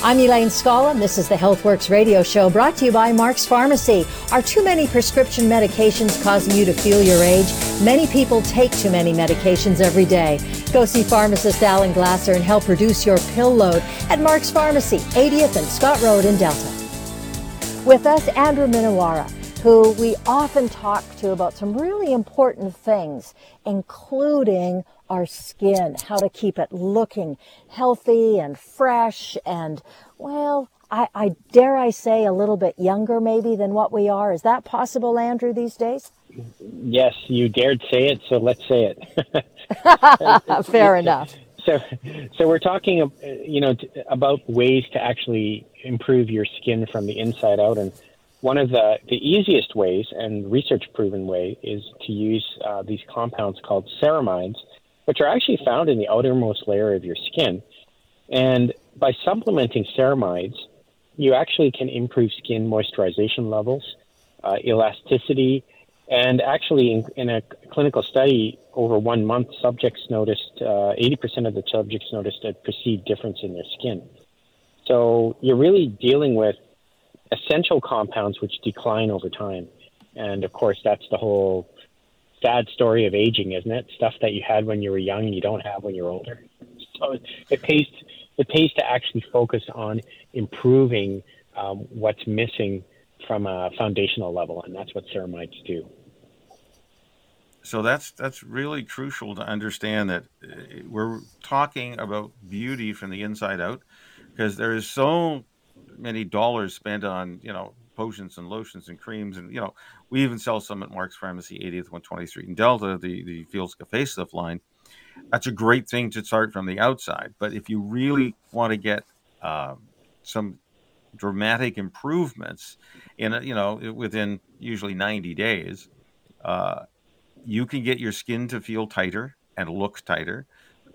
I'm Elaine Scala, and this is the Healthworx radio show brought to you by Mark's Pharmacy. Are too many prescription medications causing you to feel your age? Many people take too many medications every day. Go see pharmacist Alan Glasser and help reduce your pill load at Mark's Pharmacy, 80th and Scott Road in Delta. With us, Andrew Minowara, who we often talk to about some really important things, including our skin, how to keep it looking healthy and fresh and, well, I, I, dare I say a little bit younger maybe than what we are. Is that possible, Andrew, these days? Yes, you dared say it, so let's say it. Fair enough. So, so we're talking, you know, about ways to actually improve your skin from the inside out, and one of the, the easiest ways and research proven way is to use uh, these compounds called ceramides which are actually found in the outermost layer of your skin. And by supplementing ceramides, you actually can improve skin moisturization levels, uh, elasticity, and actually, in, in, a clinical study over one month, subjects noticed uh, 80% of the subjects noticed a perceived difference in their skin. So you're really dealing with essential compounds which decline over time. And of course, that's the whole sad story of aging, isn't it? Stuff that you had when you were young, you don't have when you're older. So it pays it pays to actually focus on improving um, what's missing from a foundational level, and that's what ceramides do. So that's that's really crucial to understand that uh, we're talking about beauty from the inside out, because there is so many dollars spent on you know potions and lotions and creams and you know we even sell some at Mark's Pharmacy, 80th, 120th Street in Delta, the, the Fielska facelift line. That's a great thing to start from the outside. But if you really want to get uh, some dramatic improvements in, you know, within usually 90 days, uh, you can get your skin to feel tighter and look tighter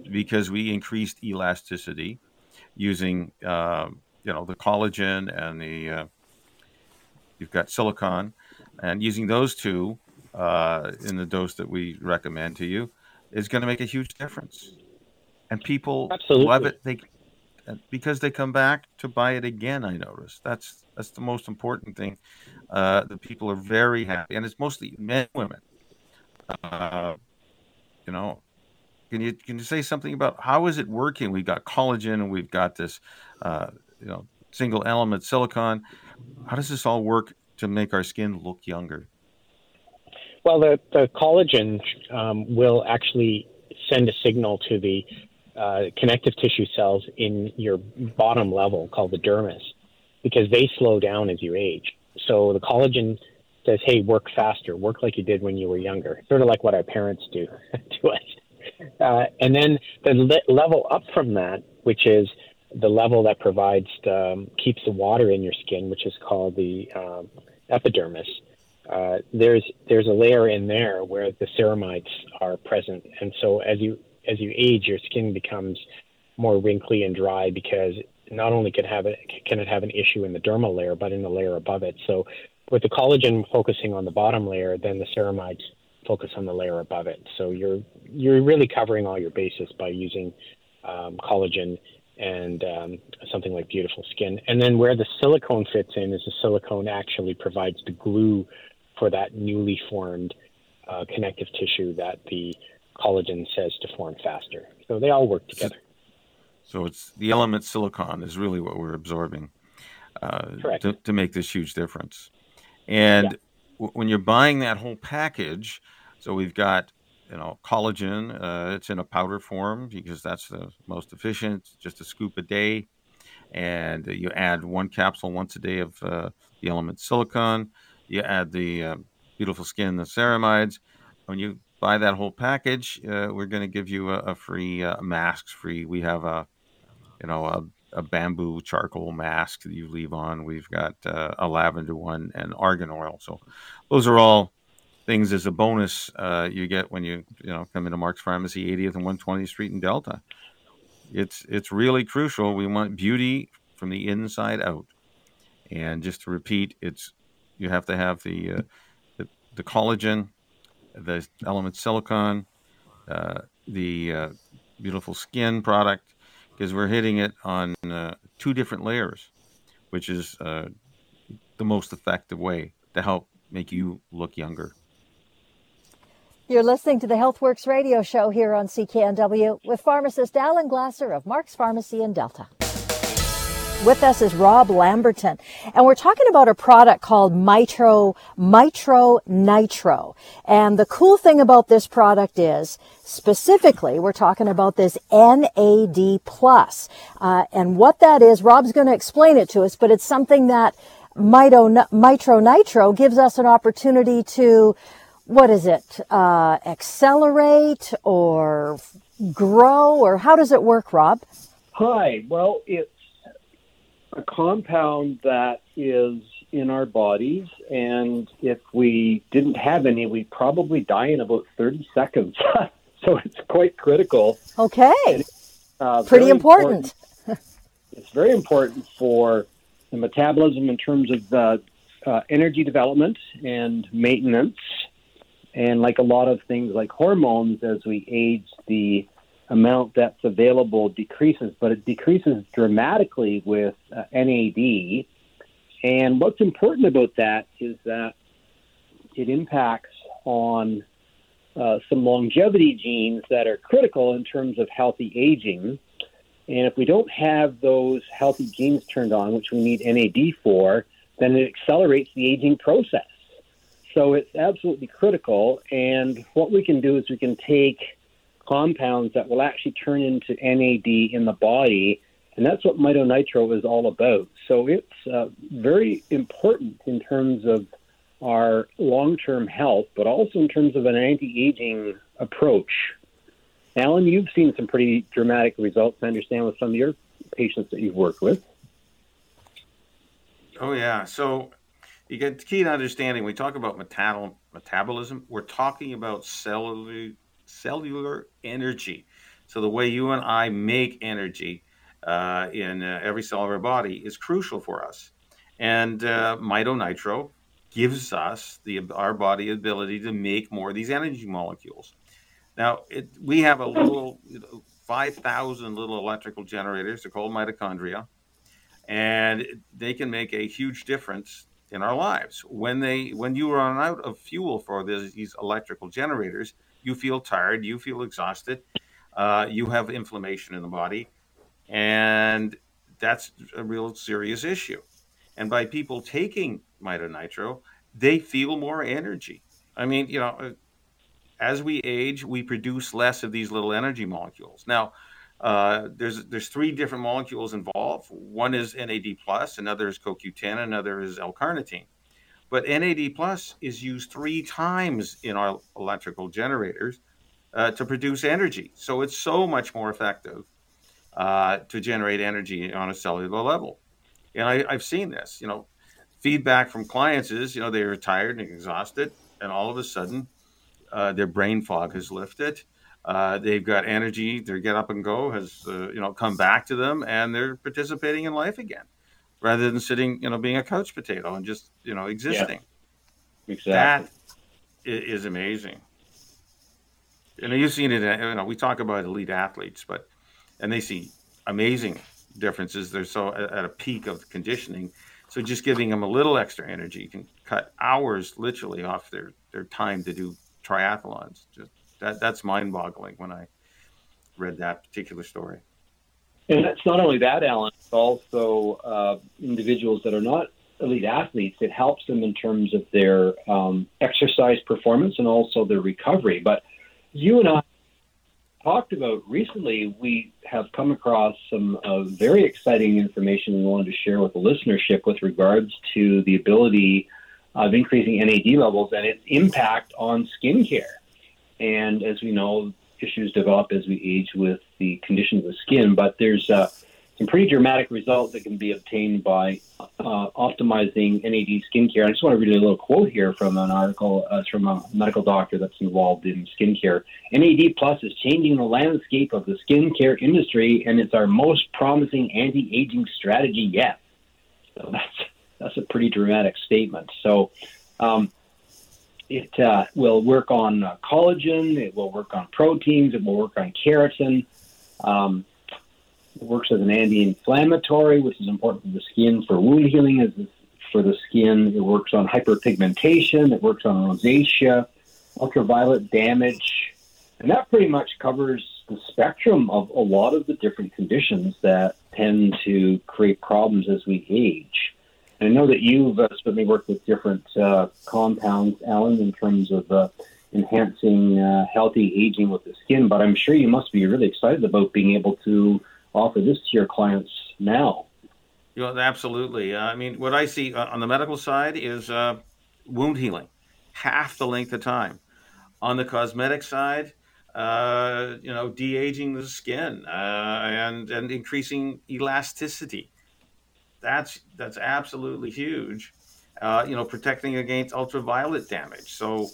because we increased elasticity using, uh, you know, the collagen and the, uh, you've got silicon and using those two uh, in the dose that we recommend to you is going to make a huge difference. And people Absolutely. love it. They because they come back to buy it again. I notice that's that's the most important thing. Uh, the people are very happy, and it's mostly men, women. Uh, you know, can you can you say something about how is it working? We've got collagen, and we've got this, uh, you know, single element silicon. How does this all work to make our skin look younger? Well, the, the collagen um, will actually send a signal to the uh, connective tissue cells in your bottom level called the dermis because they slow down as you age. So the collagen says, hey, work faster, work like you did when you were younger, sort of like what our parents do to us. Uh, and then the le- level up from that, which is the level that provides um, keeps the water in your skin, which is called the um, epidermis. Uh, there's there's a layer in there where the ceramides are present, and so as you as you age, your skin becomes more wrinkly and dry because not only can have it can it have an issue in the dermal layer, but in the layer above it. So with the collagen focusing on the bottom layer, then the ceramides focus on the layer above it. So you're you're really covering all your bases by using um, collagen and um, something like beautiful skin. And then where the silicone fits in is the silicone actually provides the glue for that newly formed uh, connective tissue that the collagen says to form faster. So they all work together. So it's the element silicon is really what we're absorbing uh, to, to, make this huge difference. And yeah. w- when you're buying that whole package, so we've got you know, collagen. Uh, it's in a powder form because that's the most efficient. Just a scoop a day, and you add one capsule once a day of uh, the element silicon. You add the uh, beautiful skin, the ceramides. When you buy that whole package, uh, we're going to give you a, a free uh, masks. Free. We have a, you know, a, a, bamboo charcoal mask that you leave on. We've got uh, a lavender one and argan oil. So those are all things as a bonus uh, you get when you you know come into Mark's Pharmacy, 80th and 120th Street in Delta. it's it's really crucial. We want beauty from the inside out. And just to repeat, it's you have to have the uh, the, the, collagen, the element silicon, uh, the uh, beautiful skin product, because we're hitting it on uh, two different layers, which is uh, the most effective way to help make you look younger. You're listening to the Healthworx radio show here on CKNW with pharmacist Alan Glasser of Mark's Pharmacy in Delta. With us is Rob Lamberton, and we're talking about a product called Mito, Mito Nitro. And the cool thing about this product is, specifically, we're talking about this NAD plus. Uh, and what that is, Rob's going to explain it to us, but it's something that Mito Nitro gives us an opportunity to what is it, uh, accelerate or grow, or how does it work, Rob? Hi. Well, it's a compound that is in our bodies, and if we didn't have any, we'd probably die in about 30 seconds. so it's quite critical. Okay. Uh, Pretty important. important. it's very important for the metabolism in terms of uh, uh, energy development and maintenance and like a lot of things like hormones, as we age, the amount that's available decreases, but it decreases dramatically with uh, NAD. And what's important about that is that it impacts on uh, some longevity genes that are critical in terms of healthy aging. And if we don't have those healthy genes turned on, which we need NAD for, then it accelerates the aging process. So it's absolutely critical. And what we can do is we can take compounds that will actually turn into NAD in the body. And that's what mitonitro is all about. So it's uh, very important in terms of our long term health, but also in terms of an anti aging approach. Alan, you've seen some pretty dramatic results, I understand, with some of your patients that you've worked with. Oh, yeah. So you get key to understanding. We talk about metal, metabolism. We're talking about cellular cellular energy. So the way you and I make energy uh, in uh, every cell of our body is crucial for us. And uh, mitonitro gives us the our body ability to make more of these energy molecules. Now it, we have a little you know, five thousand little electrical generators. They're called mitochondria, and they can make a huge difference in our lives. When they when you run out of fuel for this, these electrical generators, you feel tired, you feel exhausted, uh, you have inflammation in the body, and that's a real serious issue. And by people taking mitonitro, they feel more energy. I mean, you know, uh, as we age, we produce less of these little energy molecules. Now, uh, there's there's three different molecules involved. One is NAD plus, another is CoQ10, another is L-carnitine. But NAD plus is used three times in our electrical generators uh, to produce energy. So it's so much more effective uh, to generate energy on a cellular level. And I, I've seen this. You know, feedback from clients is you know they're tired and exhausted, and all of a sudden uh, their brain fog has lifted uh, they've got energy. Their get up and go has uh, you know come back to them, and they're participating in life again, rather than sitting you know being a couch potato and just you know existing. Yeah, exactly. That is amazing. And you've seen it. You know, we talk about elite athletes, but and they see amazing differences. They're so at a peak of conditioning. So just giving them a little extra energy can cut hours literally off their their time to do triathlons. Just that that's mind-boggling when I read that particular story. And it's not only that, Alan. It's also uh, individuals that are not elite athletes. It helps them in terms of their um, exercise performance and also their recovery. But you and I talked about recently, we have come across some uh, very exciting information we wanted to share with the listenership with regards to the ability of increasing NAD levels and its impact on skincare. And as we know, issues develop as we age with the condition of the skin. But there's uh, some pretty dramatic results that can be obtained by uh, optimizing NAD skincare. I just want to read a little quote here from an article uh, from a medical doctor that's involved in skincare. NAD Plus is changing the landscape of the skincare industry, and it's our most promising anti-aging strategy yet. So that's that's a pretty dramatic statement. So. Um, it uh, will work on uh, collagen. It will work on proteins. It will work on keratin. Um, it works as an anti-inflammatory, which is important for the skin for wound healing. As for the skin, it works on hyperpigmentation. It works on rosacea, ultraviolet damage, and that pretty much covers the spectrum of a lot of the different conditions that tend to create problems as we age. And I know that you've uh, certainly worked with different uh, compounds, Alan, in terms of uh, enhancing uh, healthy aging with the skin, but I'm sure you must be really excited about being able to offer this to your clients now. Yeah, absolutely. Uh, I mean, what I see uh, on the medical side is wound healing, half the length of time. On the cosmetic side, you know, de-aging the skin and and increasing elasticity. That's that's absolutely huge. Uh, you know, protecting against ultraviolet damage. So,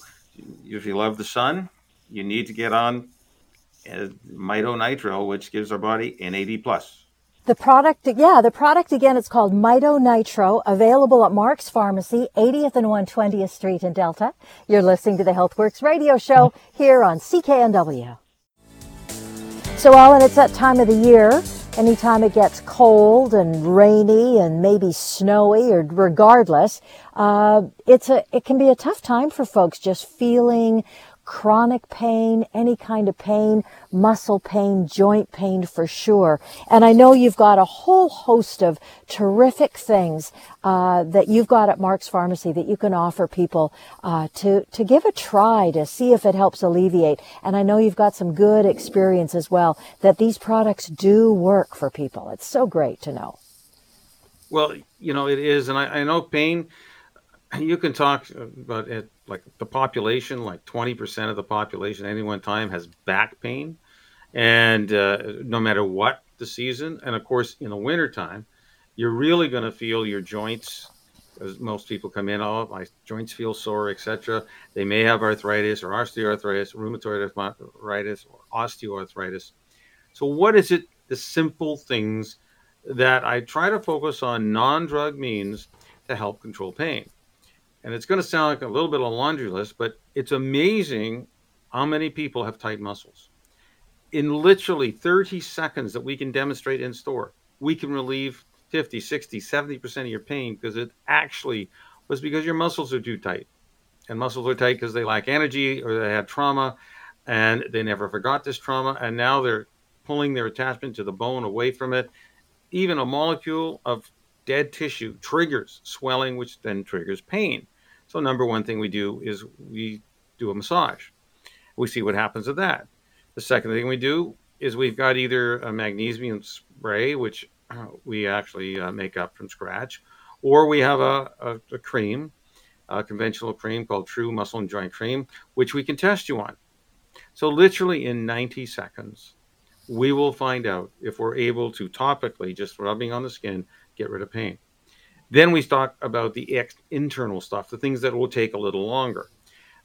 if you love the sun, you need to get on uh, Mito Nitro, which gives our body NAD plus. The product, yeah, the product again, it's called Mito Nitro, available at Mark's Pharmacy, 80th and 120th Street in Delta. You're listening to the Healthworx radio show here on CKNW. So, Alan, it's that time of the year. Anytime it gets cold and rainy and maybe snowy, or regardless, uh, it's a it can be a tough time for folks just feeling chronic pain, any kind of pain, muscle pain, joint pain for sure. And I know you've got a whole host of terrific things uh, that you've got at Mark's Pharmacy that you can offer people uh, to to give a try to see if it helps alleviate. And I know you've got some good experience as well that these products do work for people. It's so great to know. Well, you know it is, and I, I know pain. You can talk about it like the population, like 20% of the population at any one time has back pain. And uh, no matter what the season, and of course, in the wintertime, you're really going to feel your joints. As most people come in, oh, my joints feel sore, etc. They may have arthritis or osteoarthritis, rheumatoid arthritis, or osteoarthritis. So, what is it? The simple things that I try to focus on non drug means to help control pain and it's going to sound like a little bit of a laundry list, but it's amazing how many people have tight muscles. In literally 30 seconds that we can demonstrate in store, we can relieve 50, 60, 70% of your pain because it actually was because your muscles are too tight. And muscles are tight because they lack energy or they had trauma and they never forgot this trauma. And now they're pulling their attachment to the bone away from it. Even a molecule of dead tissue triggers swelling, which then triggers pain. So, number one thing we do is we do a massage. We see what happens with that. The second thing we do is we've got either a magnesium spray, which we actually uh, make up from scratch, or we have a, a, a cream, a conventional cream called True Muscle and Joint Cream, which we can test you on. So, literally in 90 seconds, we will find out if we're able to topically, just rubbing on the skin, get rid of pain. Then we talk about the ex- internal stuff, the things that will take a little longer.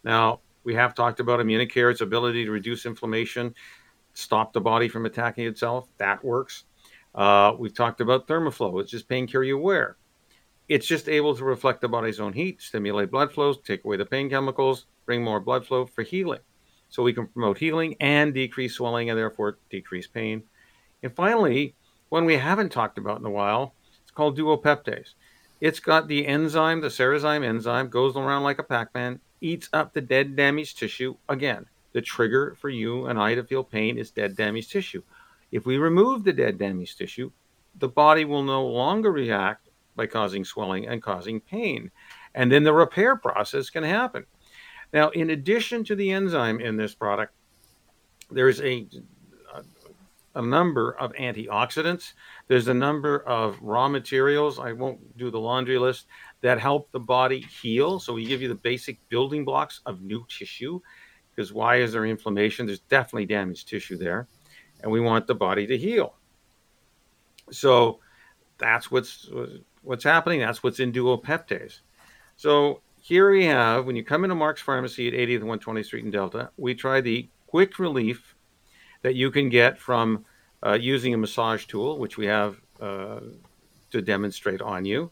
Now, we have talked about Immunicare, its ability to reduce inflammation, stop the body from attacking itself. That works. Uh, we've talked about Thermoflow, it's just pain cure you wear. It's just able to reflect the body's own heat, stimulate blood flows, take away the pain chemicals, bring more blood flow for healing. So we can promote healing and decrease swelling and therefore decrease pain. And finally, one we haven't talked about in a while, it's called duopeptase. It's got the enzyme, the serozyme enzyme, goes around like a Pac-Man, eats up the dead damaged tissue. Again, the trigger for you and I to feel pain is dead damaged tissue. If we remove the dead damaged tissue, the body will no longer react by causing swelling and causing pain. And then the repair process can happen. Now, in addition to the enzyme in this product, there's a a number of antioxidants. There's a number of raw materials. I won't do the laundry list that help the body heal. So we give you the basic building blocks of new tissue. Because why is there inflammation? There's definitely damaged tissue there. And we want the body to heal. So that's what's what's happening. That's what's in duopeptase. So here we have when you come into Mark's Pharmacy at 80th and 120th Street in Delta, we try the quick relief that you can get from uh, using a massage tool, which we have uh, to demonstrate on you.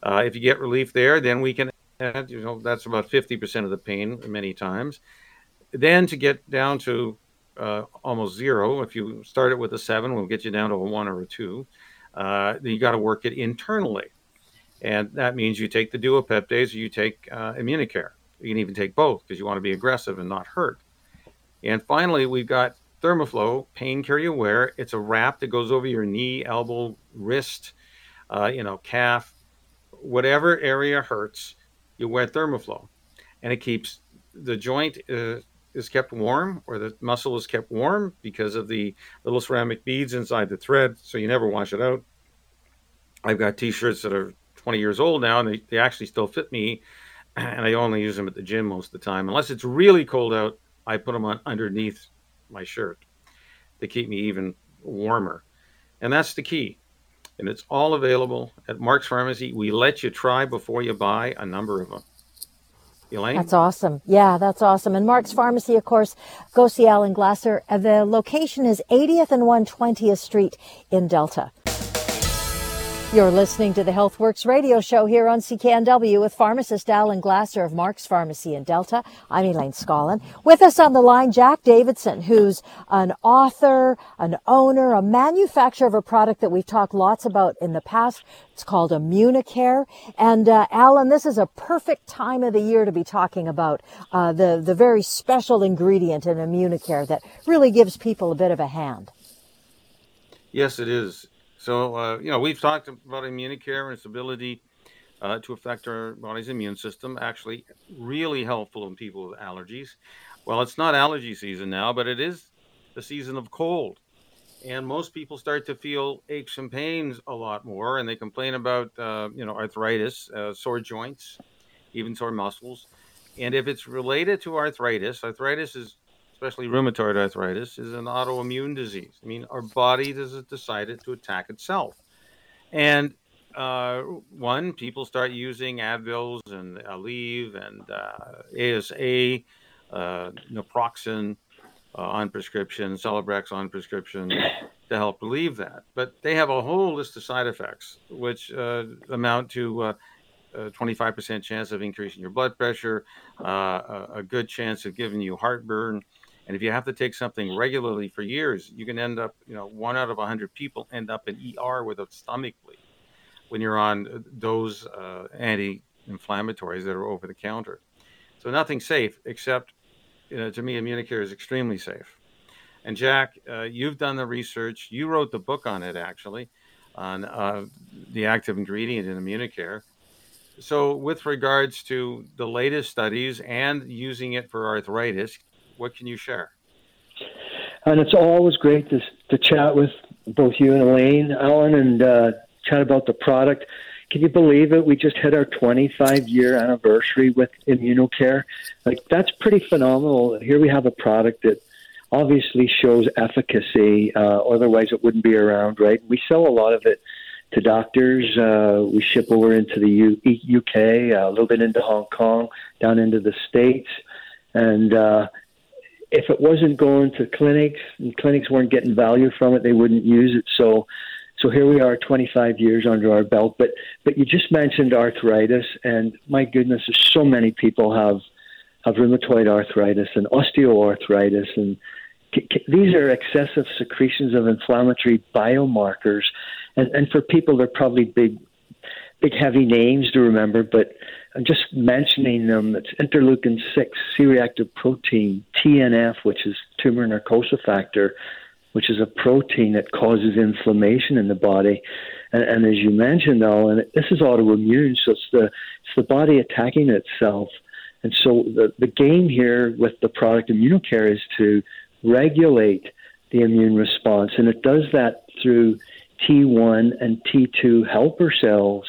Uh, if you get relief there, then we can add, you know, that's about 50% of the pain many times. Then to get down to uh, almost zero, if you start it with a seven, we'll get you down to a one or a two. Uh, you got to work it internally. And that means you take the duopeptase or you take uh, Immunicare. You can even take both because you want to be aggressive and not hurt. And finally, we've got Thermoflow Pain Carry wear. It's a wrap that goes over your knee, elbow, wrist, uh, you know, calf, whatever area hurts, you wear Thermoflow. And it keeps the joint uh, is kept warm or the muscle is kept warm because of the little ceramic beads inside the thread. So you never wash it out. I've got t shirts that are 20 years old now and they, they actually still fit me. And I only use them at the gym most of the time. Unless it's really cold out, I put them on underneath my shirt to keep me even warmer. And that's the key. And it's all available at Mark's Pharmacy. We let you try before you buy a number of them. Elaine? That's awesome. Yeah, that's awesome. And Mark's Pharmacy, of course, go see Alan Glasser. The location is 80th and 120th Street in Delta. You're listening to the Healthworx radio show here on CKNW with pharmacist Alan Glasser of Mark's Pharmacy in Delta. I'm Elaine Scollin. With us on the line, Jack Davidson, who's an author, an owner, a manufacturer of a product that we've talked lots about in the past. It's called Immunicare. And uh, Alan, this is a perfect time of the year to be talking about uh, the, the very special ingredient in Immunicare that really gives people a bit of a hand. Yes, it is. So, uh, you know, we've talked about Immunicare and its ability uh, to affect our body's immune system, actually, really helpful in people with allergies. Well, it's not allergy season now, but it is the season of cold. And most people start to feel aches and pains a lot more, and they complain about, uh, you know, arthritis, uh, sore joints, even sore muscles. And if it's related to arthritis, arthritis is especially rheumatoid arthritis, is an autoimmune disease. I mean, our body has decided to attack itself. And uh, one, people start using Advils and Aleve and uh, ASA, uh, naproxen uh, on prescription, Celebrex on prescription to help relieve that. But they have a whole list of side effects, which uh, amount to uh, a 25% chance of increasing your blood pressure, a, good chance of giving you heartburn, and if you have to take something regularly for years, you can end up, you know, one out of 100 people end up in ER with a stomach bleed when you're on those uh, anti inflammatories that are over the counter. So nothing safe except, you know, to me, Immunicare is extremely safe. And Jack, uh, you've done the research. You wrote the book on it, actually, on uh, the active ingredient in Immunicare. So, with regards to the latest studies and using it for arthritis, what can you share? And it's always great to, to chat with both you and Elaine, Alan, and uh, chat about the product. Can you believe it? We just hit our 25 year anniversary with Immunocare. Like, that's pretty phenomenal. Here we have a product that obviously shows efficacy, uh, otherwise, it wouldn't be around, right? We sell a lot of it to doctors. Uh, we ship over into the U- UK, uh, a little bit into Hong Kong, down into the States. And uh, if it wasn't going to clinics and clinics weren't getting value from it, they wouldn't use it. So, so here we are, 25 years under our belt. But but you just mentioned arthritis, and my goodness, so many people have have rheumatoid arthritis and osteoarthritis, and these are excessive secretions of inflammatory biomarkers. And and for people, they're probably big big heavy names to remember, but I'm just mentioning them. It's interleukin 6, C reactive protein, TNF, which is tumor necrosis factor, which is a protein that causes inflammation in the body. And, and as you mentioned, Alan, this is autoimmune, so it's the, it's the body attacking itself. And so the, the game here with the product Immunicare is to regulate the immune response. And it does that through T1 and T2 helper cells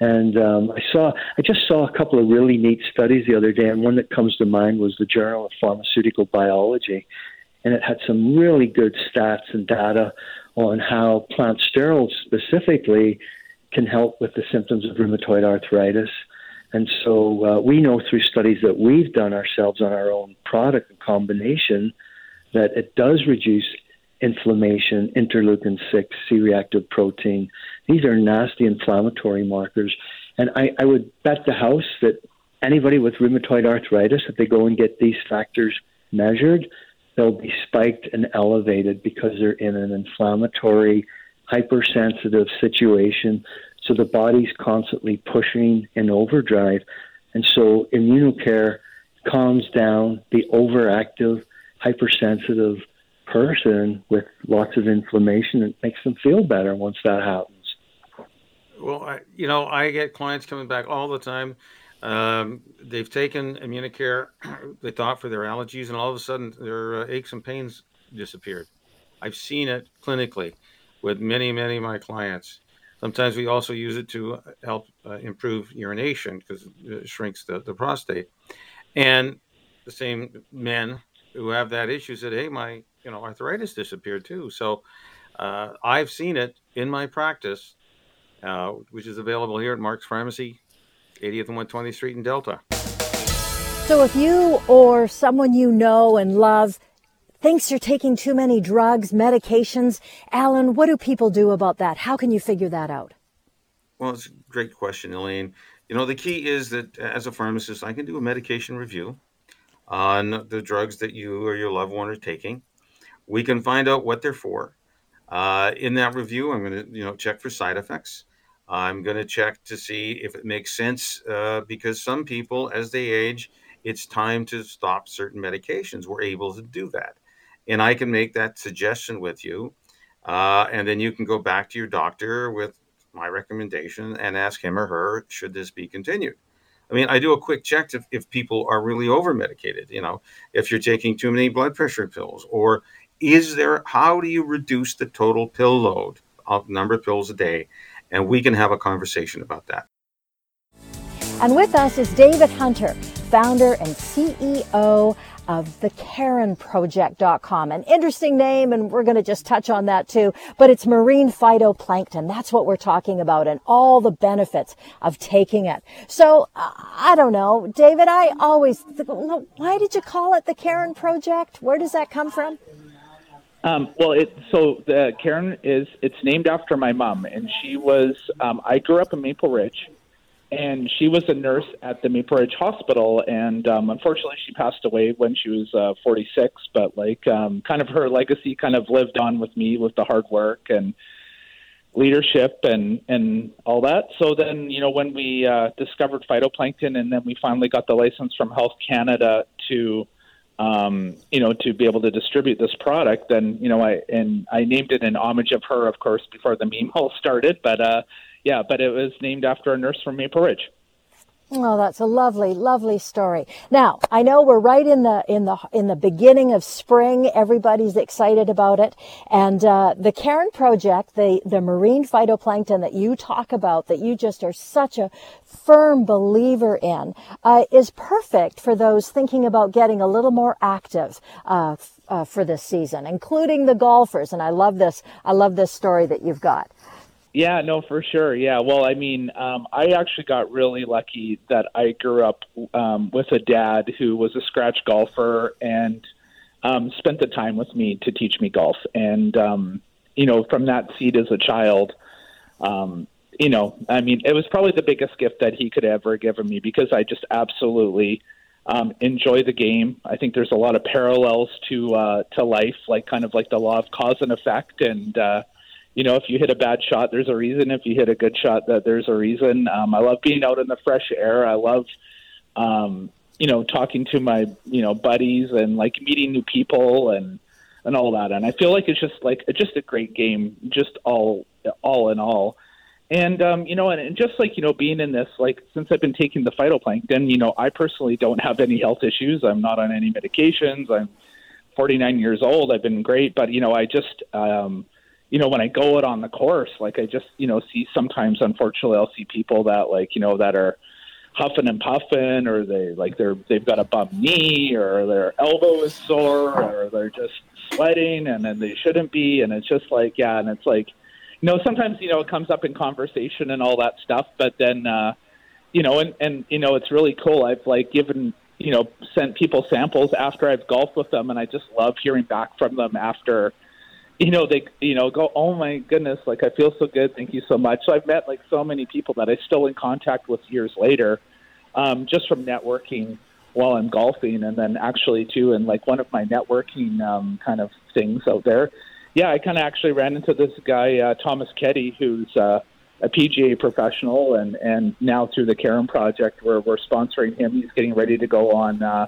and um, I saw, I just saw a couple of really neat studies the other day, and one that comes to mind was the Journal of Pharmaceutical Biology, and it had some really good stats and data on how plant sterols specifically can help with the symptoms of rheumatoid arthritis. And so uh, we know through studies that we've done ourselves on our own product combination that it does reduce inflammation, interleukin 6, C reactive protein. These are nasty inflammatory markers. And I, I would bet the house that anybody with rheumatoid arthritis, if they go and get these factors measured, they'll be spiked and elevated because they're in an inflammatory, hypersensitive situation. So the body's constantly pushing in overdrive. And so immunocare calms down the overactive, hypersensitive person with lots of inflammation and makes them feel better once that happens. Well, I, you know, I get clients coming back all the time. Um, they've taken Immunicare, they thought for their allergies, and all of a sudden their uh, aches and pains disappeared. I've seen it clinically with many, many of my clients. Sometimes we also use it to help uh, improve urination because it shrinks the, the prostate. And the same men who have that issue said, "Hey, my you know arthritis disappeared too." So uh, I've seen it in my practice, uh, which is available here at Mark's Pharmacy, 80th and 120th Street in Delta. So if you or someone you know and love thinks you're taking too many drugs, medications, Alan, what do people do about that? How can you figure that out? Well, it's a great question, Elaine. You know, the key is that as a pharmacist, I can do a medication review on the drugs that you or your loved one are taking. We can find out what they're for. Uh, in that review, I'm going to you know check for side effects. I'm going to check to see if it makes sense uh, because some people, as they age, it's time to stop certain medications. We're able to do that, and I can make that suggestion with you, uh, and then you can go back to your doctor with my recommendation and ask him or her should this be continued. I mean, I do a quick check if, if people are really over medicated, you know, if you're taking too many blood pressure pills, or is there, how do you reduce the total pill load of number of pills a day? And we can have a conversation about that. And with us is David Hunter, founder and CEO of thekarenproject.com. An interesting name, and we're going to just touch on that too, but it's marine phytoplankton. That's what we're talking about and all the benefits of taking it. So, uh, I don't know, David, I always, why did you call it the Karen Project? Where does that come from? Um, well, it, so the Karen is it's named after my mom, and she was. Um, I grew up in Maple Ridge, and she was a nurse at the Maple Ridge Hospital, and um, unfortunately, she passed away when she was uh, 46. But like, um, kind of her legacy kind of lived on with me with the hard work and leadership and and all that. So then, you know, when we uh, discovered phytoplankton, and then we finally got the license from Health Canada to um, you know, to be able to distribute this product, then you know, I and I named it in homage of her, of course, before the meme all started. But uh, yeah, but it was named after a nurse from Maple Ridge. Oh, that's a lovely, lovely story. Now, I know we're right in the in the in the beginning of spring. Everybody's excited about it, and uh, the Karen Project, the the marine phytoplankton that you talk about, that you just are such a firm believer in, uh, is perfect for those thinking about getting a little more active uh, uh for this season, including the golfers. And I love this. I love this story that you've got. Yeah, no, for sure. Yeah, well, I mean, um, I actually got really lucky that I grew up um, with a dad who was a scratch golfer and um, spent the time with me to teach me golf. And um, you know, from that seat as a child, um, you know, I mean, it was probably the biggest gift that he could ever given me because I just absolutely um, enjoy the game. I think there's a lot of parallels to uh, to life, like kind of like the law of cause and effect, and uh, you know, if you hit a bad shot, there's a reason. If you hit a good shot, that there's a reason. Um, I love being out in the fresh air. I love, um, you know, talking to my, you know, buddies and like meeting new people and and all that. And I feel like it's just like just a great game, just all all in all. And um, you know, and, and just like you know, being in this, like since I've been taking the phytoplankton, you know, I personally don't have any health issues. I'm not on any medications. I'm 49 years old. I've been great, but you know, I just um, you know, when I go out on the course, like I just, you know, see sometimes, unfortunately, I'll see people that like, you know, that are huffing and puffing, or they like they're they've got a bum knee, or their elbow is sore, or they're just sweating, and then they shouldn't be, and it's just like yeah, and it's like you know sometimes you know it comes up in conversation and all that stuff, but then uh, you know, and and you know it's really cool. I've like given you know sent people samples after I've golfed with them, and I just love hearing back from them after you know, they, you know, go, oh my goodness, like I feel so good. Thank you so much. So I've met like so many people that I'm still in contact with years later, um, just from networking while I'm golfing. And then actually too, in like one of my networking um, kind of things out there, yeah, I kind of actually ran into this guy, uh, Thomas Ketty, who's uh, a PGA professional. And, and now through the Karen project where we're sponsoring him, he's getting ready to go on, uh,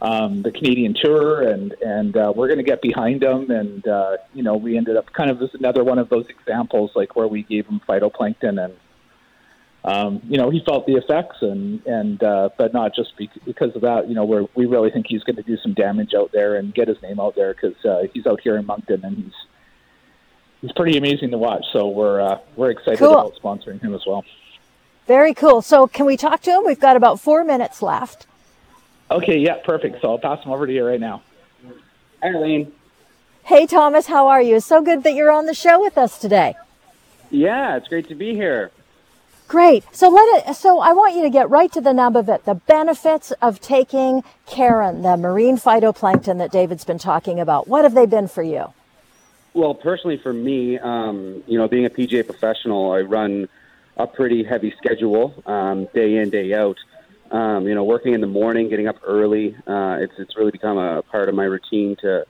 um, the Canadian tour, and and uh, we're going to get behind him. And uh, you know, we ended up kind of as another one of those examples, like where we gave him phytoplankton, and um, you know, he felt the effects, and and uh, but not just because of that. You know, we we really think he's going to do some damage out there and get his name out there because uh, he's out here in Moncton, and he's he's pretty amazing to watch. So we're uh, we're excited cool. about sponsoring him as well. Very cool. So can we talk to him? We've got about four minutes left. Okay, yeah, perfect. So I'll pass them over to you right now. Hi, Arlene. Hey, Thomas, how are you? It's so good that you're on the show with us today. Yeah, it's great to be here. Great. So let it. So I want you to get right to the nub of it. The benefits of taking Karen, the marine phytoplankton that David's been talking about. What have they been for you? Well, personally, for me, um, you know, being a PGA professional, I run a pretty heavy schedule, um, day in, day out. Um, you know, working in the morning, getting up early, uh, it's it's really become a part of my routine. To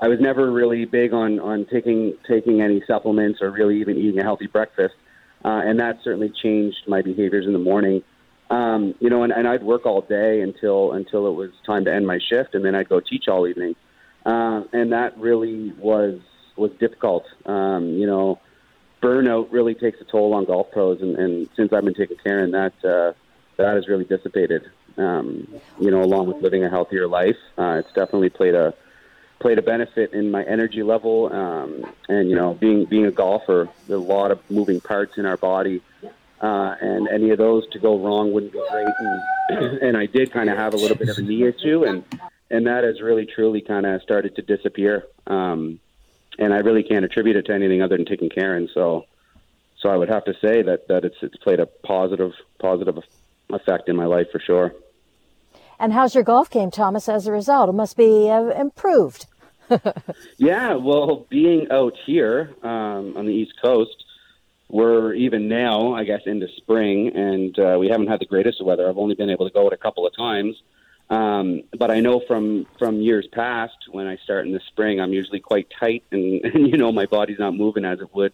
I was never really big on on taking taking any supplements or really even eating a healthy breakfast, uh, and that certainly changed my behaviors in the morning. Um, you know, and, and I'd work all day until until it was time to end my shift, and then I'd go teach all evening, uh, and that really was was difficult. Um, you know, burnout really takes a toll on golf pros, and, and since I've been taking care of that. Uh, that has really dissipated. Um, you know, along with living a healthier life, uh, it's definitely played a played a benefit in my energy level. Um, and you know, being being a golfer, there's a lot of moving parts in our body, uh, and any of those to go wrong wouldn't be great. And, and I did kind of have a little bit of a knee issue, and and that has really truly kind of started to disappear. Um, and I really can't attribute it to anything other than taking care. And so, so I would have to say that that it's it's played a positive positive effect in my life for sure. And how's your golf game, Thomas, as a result? It must be uh, improved. yeah, well, being out here um, on the East Coast, we're even now, I guess, into spring, and uh, we haven't had the greatest weather. I've only been able to go it a couple of times. Um, but I know from from years past, when I start in the spring, I'm usually quite tight, and, and you know my body's not moving as it would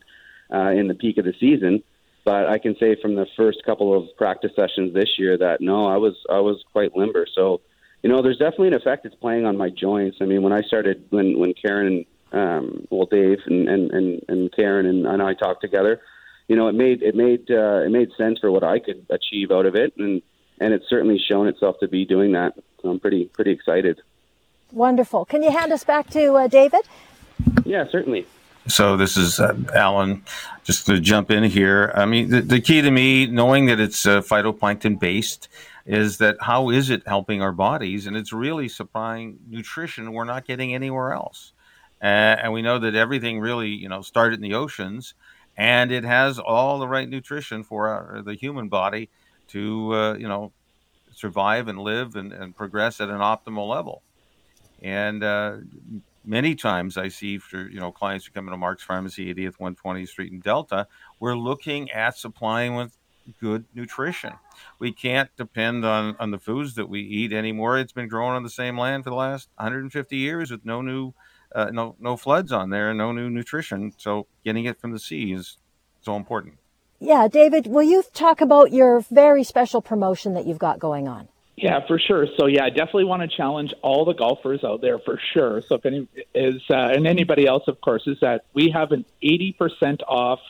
uh, in the peak of the season. But I can say from the first couple of practice sessions this year that no, I was I was quite limber. So, you know, there's definitely an effect it's playing on my joints. I mean, when I started when when Karen um, well Dave and and and, and Karen and, and I talked together, you know, it made it made uh, it made sense for what I could achieve out of it, and and it's certainly shown itself to be doing that. So I'm pretty pretty excited. Wonderful. Can you hand us back to uh, David? Yeah, certainly. So this is uh, Alan. Just to jump in here. I mean, the, the key to me, knowing that it's uh, phytoplankton based, is that how is it helping our bodies? And it's really supplying nutrition we're not getting anywhere else. Uh, and we know that everything really, you know, started in the oceans, and it has all the right nutrition for our, the human body to, uh, you know, survive and live and, and progress at an optimal level. And uh, many times I see for you know clients who come into Mark's Pharmacy, 80th 120th Street in Delta, we're looking at supplying with good nutrition. We can't depend on on the foods that we eat anymore. It's been growing on the same land for the last 150 years with no new uh, no no floods on there and no new nutrition. So getting it from the sea is so important. Yeah, David, will you talk about your very special promotion that you've got going on? Yeah, for sure. So yeah, I definitely want to challenge all the golfers out there for sure. So if any is uh, and anybody else, of course, is that we have an eighty percent off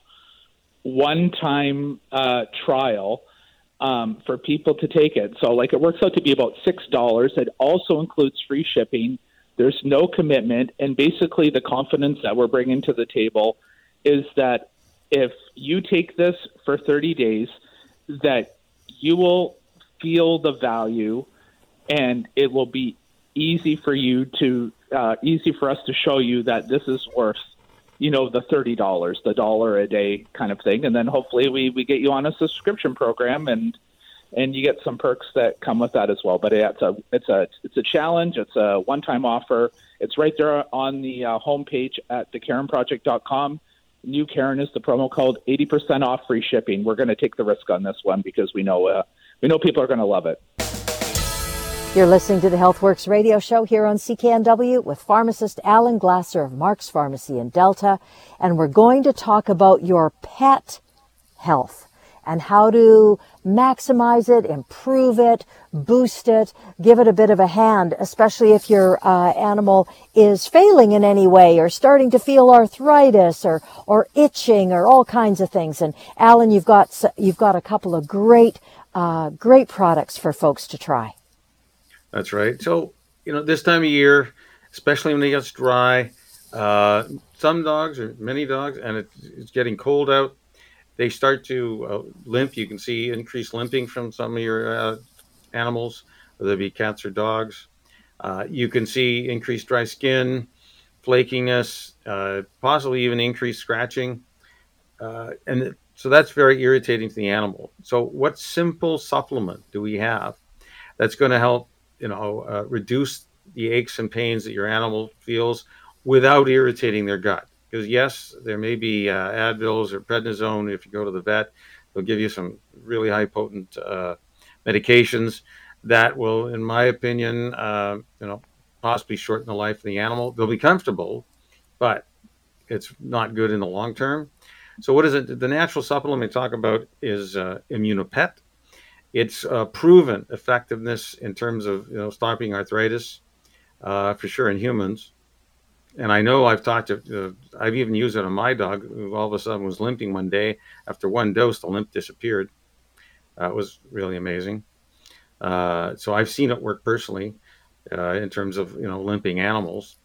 one-time uh, trial um, for people to take it. So like it works out to be about six dollars. It also includes free shipping. There's no commitment, and basically the confidence that we're bringing to the table is that if you take this for 30 days, that you will feel the value, and it will be easy for you to uh, easy for us to show you that this is worth you know the thirty dollars, the dollar a day kind of thing, and then hopefully we we get you on a subscription program and and you get some perks that come with that as well. But it's a it's a it's a challenge. It's a one time offer. It's right there on the uh, homepage at thekarenproject.com. New Karen is the promo code, eighty percent off free shipping. We're going to take the risk on this one because we know uh, we know people are going to love it. You're listening to the Healthworx radio show here on CKNW with pharmacist Alan Glasser of Mark's Pharmacy in Delta. And we're going to talk about your pet health and how to maximize it, improve it, boost it, give it a bit of a hand, especially if your uh, animal is failing in any way or starting to feel arthritis or, or itching or all kinds of things. And Alan, you've got, you've got a couple of great, uh, great products for folks to try. That's right. So, you know, this time of year, especially when it gets dry, uh, some dogs or many dogs, and it, it's getting cold out, they start to uh, limp. You can see increased limping from some of your uh, animals, whether it be cats or dogs. Uh, you can see increased dry skin, flakiness, uh, possibly even increased scratching. Uh, and so that's very irritating to the animal. So, what simple supplement do we have that's going to help you know, uh, reduce the aches and pains that your animal feels without irritating their gut. Because yes, there may be uh, Advils or prednisone. If you go to the vet, they'll give you some really high potent uh, medications that will, in my opinion, uh, you know, possibly shorten the life of the animal. They'll be comfortable, but it's not good in the long term. So, what is it? The natural supplement we talk about is uh, Immunopet it's uh, proven effectiveness in terms of you know stopping arthritis uh, for sure in humans. And I know I've talked to, uh, I've even used it on my dog who all of a sudden was limping one day. After one dose, the limp disappeared. It was really amazing. Uh, so I've seen it work personally uh, in terms of you know limping animals.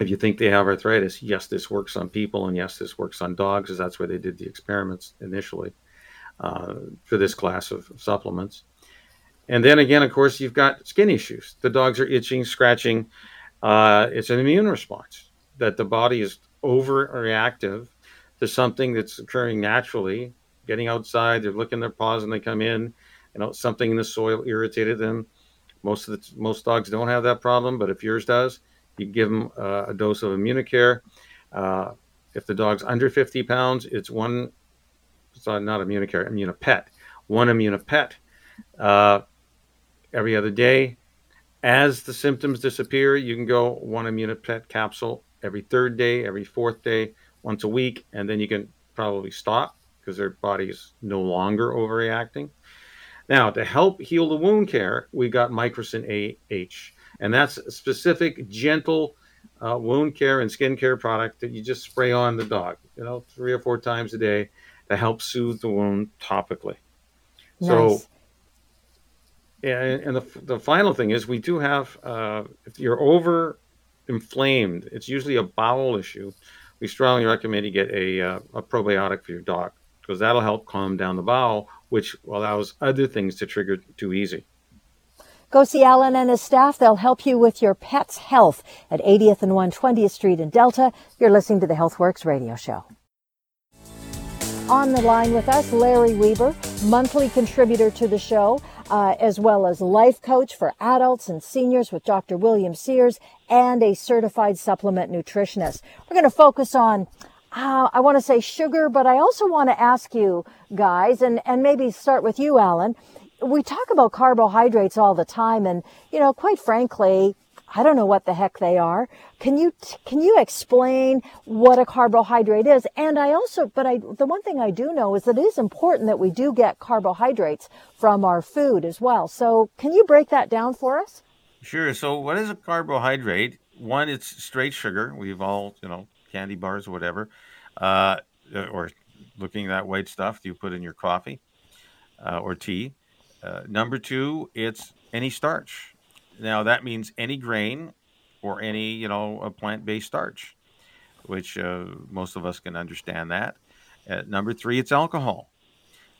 If you think they have arthritis, yes, this works on people, and yes, this works on dogs, as that's where they did the experiments initially uh, for this class of supplements. And then again, of course, you've got skin issues. The dogs are itching, scratching. Uh, it's an immune response that the body is overreactive to something that's occurring naturally. Getting outside, they're licking their paws and they come in. You know, something in the soil irritated them. Most of the most dogs don't have that problem, but if yours does, you give them uh, a dose of Immunicare. Uh, if the dog's under 50 pounds, it's one so not Immunicare, Immunopet, one Immunopet uh, every other day. As the symptoms disappear, you can go one Immunopet capsule every third day, every fourth day, once a week, and then you can probably stop because their body is no longer overreacting. Now, to help heal the wound care, we got Microcyn AH, and that's a specific, gentle uh, wound care and skin care product that you just spray on the dog, you know, three or four times a day to help soothe the wound topically. Nice. So, yeah, and the, the final thing is we do have, uh, if you're over inflamed, it's usually a bowel issue. We strongly recommend you get a, uh, a probiotic for your dog because that'll help calm down the bowel, which allows other things to trigger too easy. Go see Alan and his staff. They'll help you with your pet's health at 80th and 120th Street in Delta. You're listening to the Healthworx radio show. On the line with us, Larry Weber, monthly contributor to the show, uh, as well as life coach for adults and seniors with Dr. William Sears, and a certified supplement nutritionist. We're going to focus on uh, I want to say sugar, but I also want to ask you guys, and, and maybe start with you, Alan. We talk about carbohydrates all the time, and, you know, quite frankly, I don't know what the heck they are. Can you can you explain what a carbohydrate is? And I also, but I the one thing I do know is that it is important that we do get carbohydrates from our food as well. So can you break that down for us? Sure. So what is a carbohydrate? One, it's straight sugar. We've all you know candy bars or whatever, uh, or looking at that white stuff you put in your coffee uh, or tea. Uh, number two, it's any starch. Now that means any grain or any you know a plant-based starch, which uh, most of us can understand that. At number three, it's alcohol.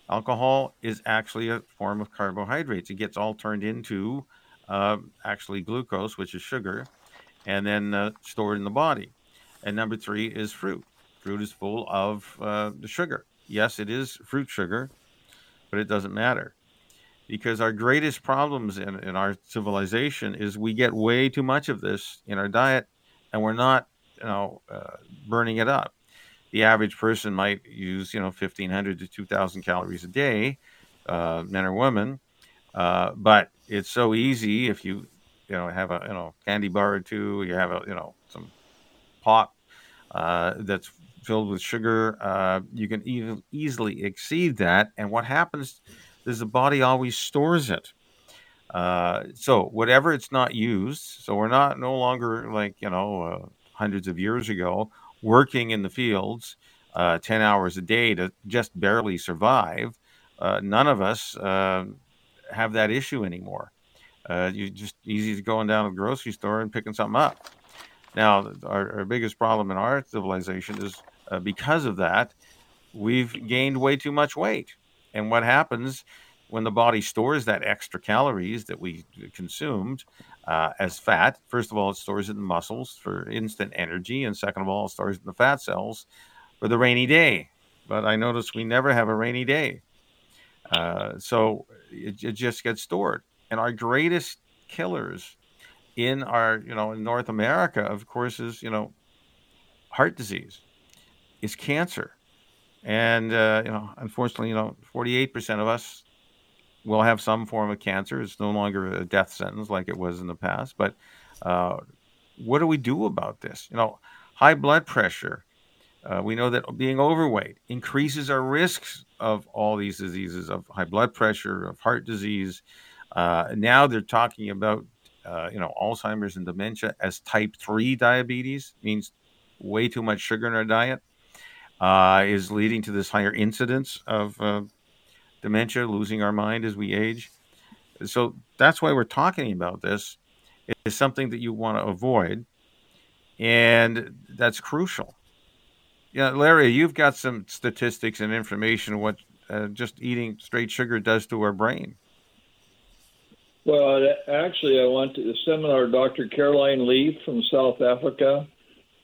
Alcohol is actually a form of carbohydrates. It gets all turned into uh, actually glucose, which is sugar, and then uh, stored in the body. And number three is fruit. Fruit is full of uh, the sugar. Yes, it is fruit sugar, but it doesn't matter because our greatest problems in, in our civilization is we get way too much of this in our diet and we're not you know uh, burning it up. The average person might use you know 1500 to 2000 calories a day uh, men or women uh, but it's so easy if you you know have a you know candy bar or two you have a you know some pop uh, that's filled with sugar uh, you can even easily exceed that. And what happens is the body always stores it uh, so whatever it's not used so we're not no longer like you know uh, hundreds of years ago working in the fields uh, 10 hours a day to just barely survive, uh, none of us uh, have that issue anymore. Uh, you just easy to going down to the grocery store and picking something up. Now, our, our biggest problem in our civilization is uh, because of that, we've gained way too much weight. And what happens when the body stores that extra calories that we consumed? uh, as fat. First of all, it stores it in muscles for instant energy, and second of all, it stores it in the fat cells for the rainy day. But I notice we never have a rainy day, uh, so it, it, just gets stored. And our greatest killers in our, you know, in North America, of course, is you know, heart disease, is cancer, and uh, you know, unfortunately, you know, forty-eight percent of us will have some form of cancer. It's no longer a death sentence like it was in the past. But uh, what do we do about this? You know, high blood pressure. Uh, we know that being overweight increases our risks of all these diseases of high blood pressure, of heart disease. Uh, now they're talking about, uh, you know, Alzheimer's and dementia as type 3 diabetes, means way too much sugar in our diet, uh, is leading to this higher incidence of uh, dementia, losing our mind as we age. So that's why we're talking about this. It's something that you want to avoid, and that's crucial. Yeah, Larry, you've got some statistics and information what uh, just eating straight sugar does to our brain. Well, actually, I went to a seminar. Dr. Caroline Leaf from South Africa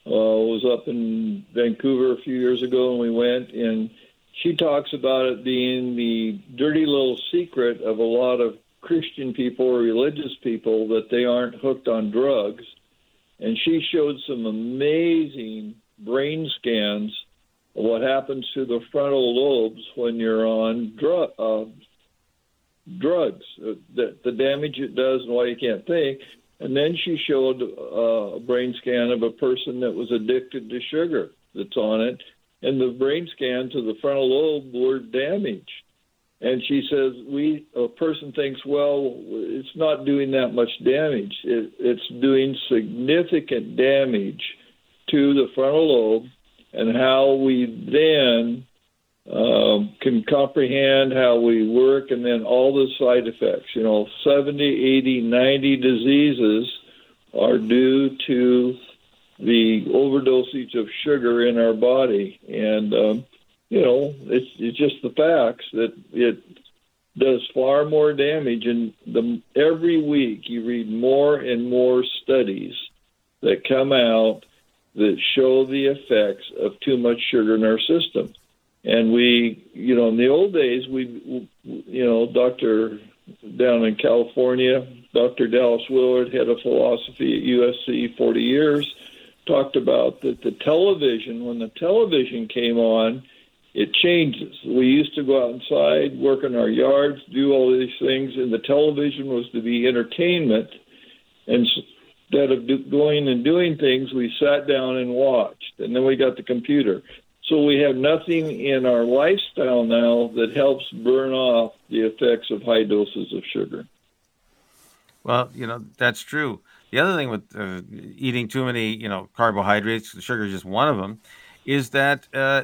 uh, was up in Vancouver a few years ago, and we went and she talks about it being the dirty little secret of a lot of Christian people or religious people that they aren't hooked on drugs. And she showed some amazing brain scans of what happens to the frontal lobes when you're on drug, uh, drugs, uh, the damage it does and why you can't think. And then she showed uh, a brain scan of a person that was addicted to sugar that's on it and the brain scans of the frontal lobe were damaged. And she says, we a person thinks, well, it's not doing that much damage. It, it's doing significant damage to the frontal lobe, and how we then um, can comprehend how we work, and then all the side effects. You know, 70, 80, 90 diseases are due to the overdosage of sugar in our body. And, um, you know, it's, it's just the facts that it does far more damage. And the, every week you read more and more studies that come out that show the effects of too much sugar in our system. And we, you know, in the old days, we, you know, Dr. down in California, Dr. Dallas Willard, head of philosophy at USC 40 years, talked about that the television, when the television came on, it changes. We used to go outside, work in our yards, do all these things, and the television was to be entertainment. And instead of do, going and doing things, we sat down and watched. And then we got the computer. So we have nothing in our lifestyle now that helps burn off the effects of high doses of sugar. Well, you know, that's true. The other thing with uh, eating too many, you know, carbohydrates, sugar is just one of them, is that uh,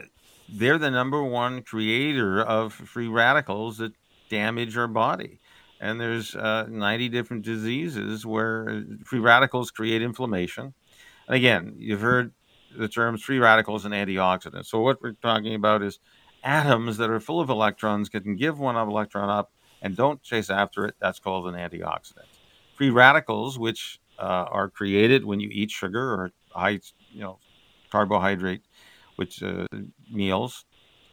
they're the number one creator of free radicals that damage our body. And there's uh, 90 different diseases where free radicals create inflammation. And again, you've heard the terms free radicals and antioxidants. So what we're talking about is atoms that are full of electrons can give one electron up and don't chase after it. That's called an antioxidant. Free radicals, which uh, are created when you eat sugar or high, you know, carbohydrate, which uh, meals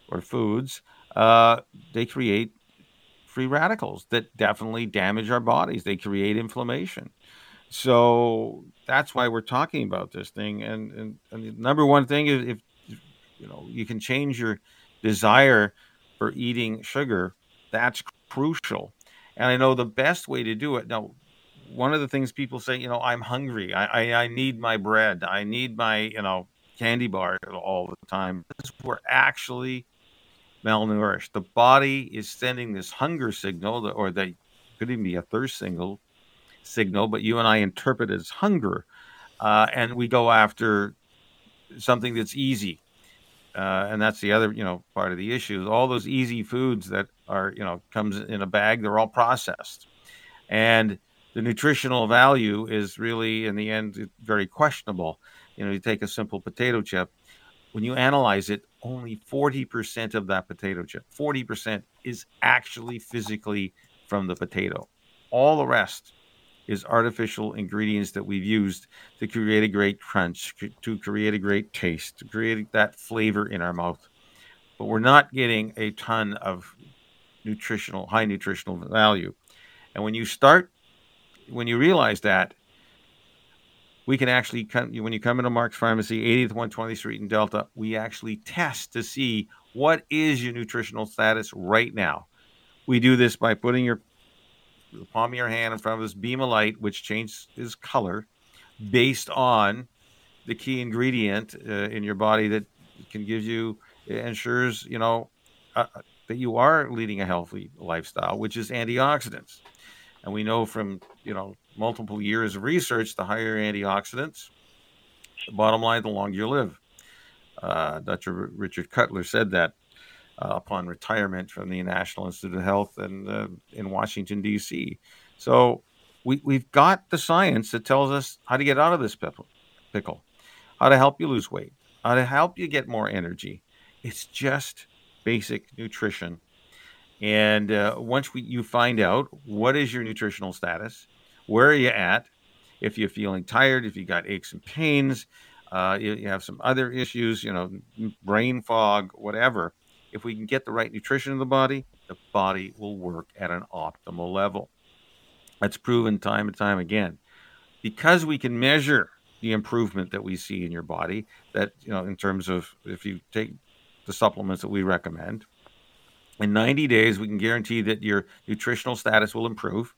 or foods, uh, they create free radicals that definitely damage our bodies. They create inflammation. So that's why we're talking about this thing. And, and, and the number one thing is if you know you can change your desire for eating sugar, that's crucial. And I know the best way to do it. Now, one of the things people say, you know, I'm hungry. I, I, I need my bread. I need my, you know, candy bar all the time. We're actually malnourished. The body is sending this hunger signal, or that could even be a thirst signal, signal, but you and I interpret as hunger, uh, and we go after something that's easy, uh, and that's the other you know part of the issue. All those easy foods that are you know comes in a bag, they're all processed, and the nutritional value is really in the end very questionable. You know, you take a simple potato chip when you analyze it, only 40% of that potato chip, 40% is actually physically from the potato. All the rest is artificial ingredients that we've used to create a great crunch, to create a great taste, to create that flavor in our mouth. But we're not getting a ton of nutritional, high nutritional value. And when you start, when you realize that, we can actually come when you come into Mark's Pharmacy, 80th 120th Street in Delta, we actually test to see what is your nutritional status right now. We do this by putting your the palm of your hand in front of this beam of light, which changes color based on the key ingredient uh, in your body that can give you ensures you know uh, that you are leading a healthy lifestyle, which is antioxidants. And we know from you know multiple years of research, the higher antioxidants, the bottom line, the longer you live. Uh, Dr. Richard Cutler said that upon retirement from the National Institute of Health and uh, in Washington D.C. So we we've got the science that tells us how to get out of this pickle, how to help you lose weight, how to help you get more energy. It's just basic nutrition. And uh, once we, you find out what is your nutritional status, where are you at? If you're feeling tired, if you got aches and pains, uh, you, you have some other issues, you know, brain fog, whatever. If we can get the right nutrition in the body, the body will work at an optimal level. That's proven time and time again. Because we can measure the improvement that we see in your body, that, you know, in terms of if you take the supplements that we recommend, in 90 days, we can guarantee that your nutritional status will improve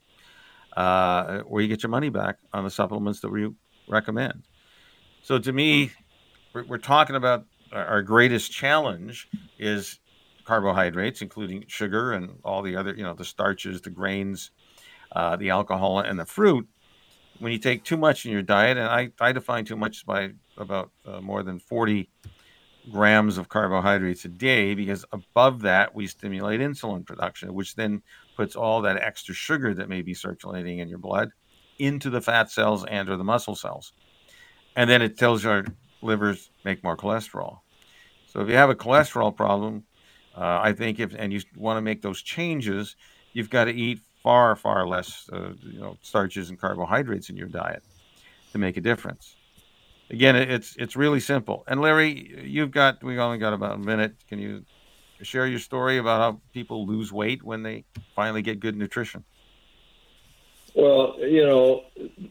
uh, or you get your money back on the supplements that we recommend. So to me, we're, we're talking about our greatest challenge is carbohydrates, including sugar and all the other, you know, the starches, the grains, uh, the alcohol, and the fruit. When you take too much in your diet, and I, I define too much by about uh, more than 40 grams of carbohydrates a day, because above that, we stimulate insulin production, which then puts all that extra sugar that may be circulating in your blood into the fat cells and or the muscle cells. And then it tells your livers make more cholesterol. So if you have a cholesterol problem, uh, I think if and you want to make those changes, you've got to eat far far less uh, you know starches and carbohydrates in your diet to make a difference. Again, it's it's really simple. And Larry, you've got we only got about a minute. Can you share your story about how people lose weight when they finally get good nutrition? Well, you know,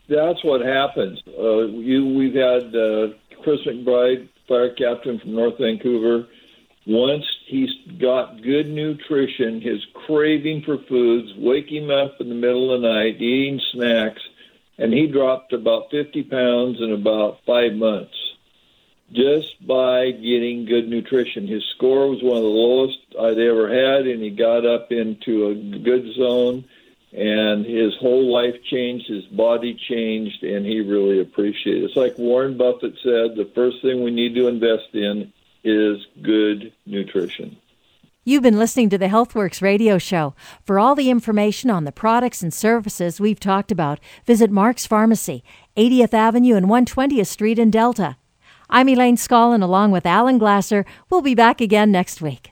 that's what happens. Uh, you, we've had uh, Chris McBride, fire captain from North Vancouver. Once he's got good nutrition, his craving for foods, wake him up in the middle of the night, eating snacks, and he dropped about 50 pounds in about five months just by getting good nutrition. His score was one of the lowest I'd ever had, and he got up into a good zone, and his whole life changed, his body changed, and he really appreciated it. It's like Warren Buffett said the first thing we need to invest in is good nutrition. You've been listening to the Healthworx radio show. For all the information on the products and services we've talked about, visit Mark's Pharmacy, 80th Avenue and 120th Street in Delta. I'm Elaine Scollin along with Alan Glasser. We'll be back again next week.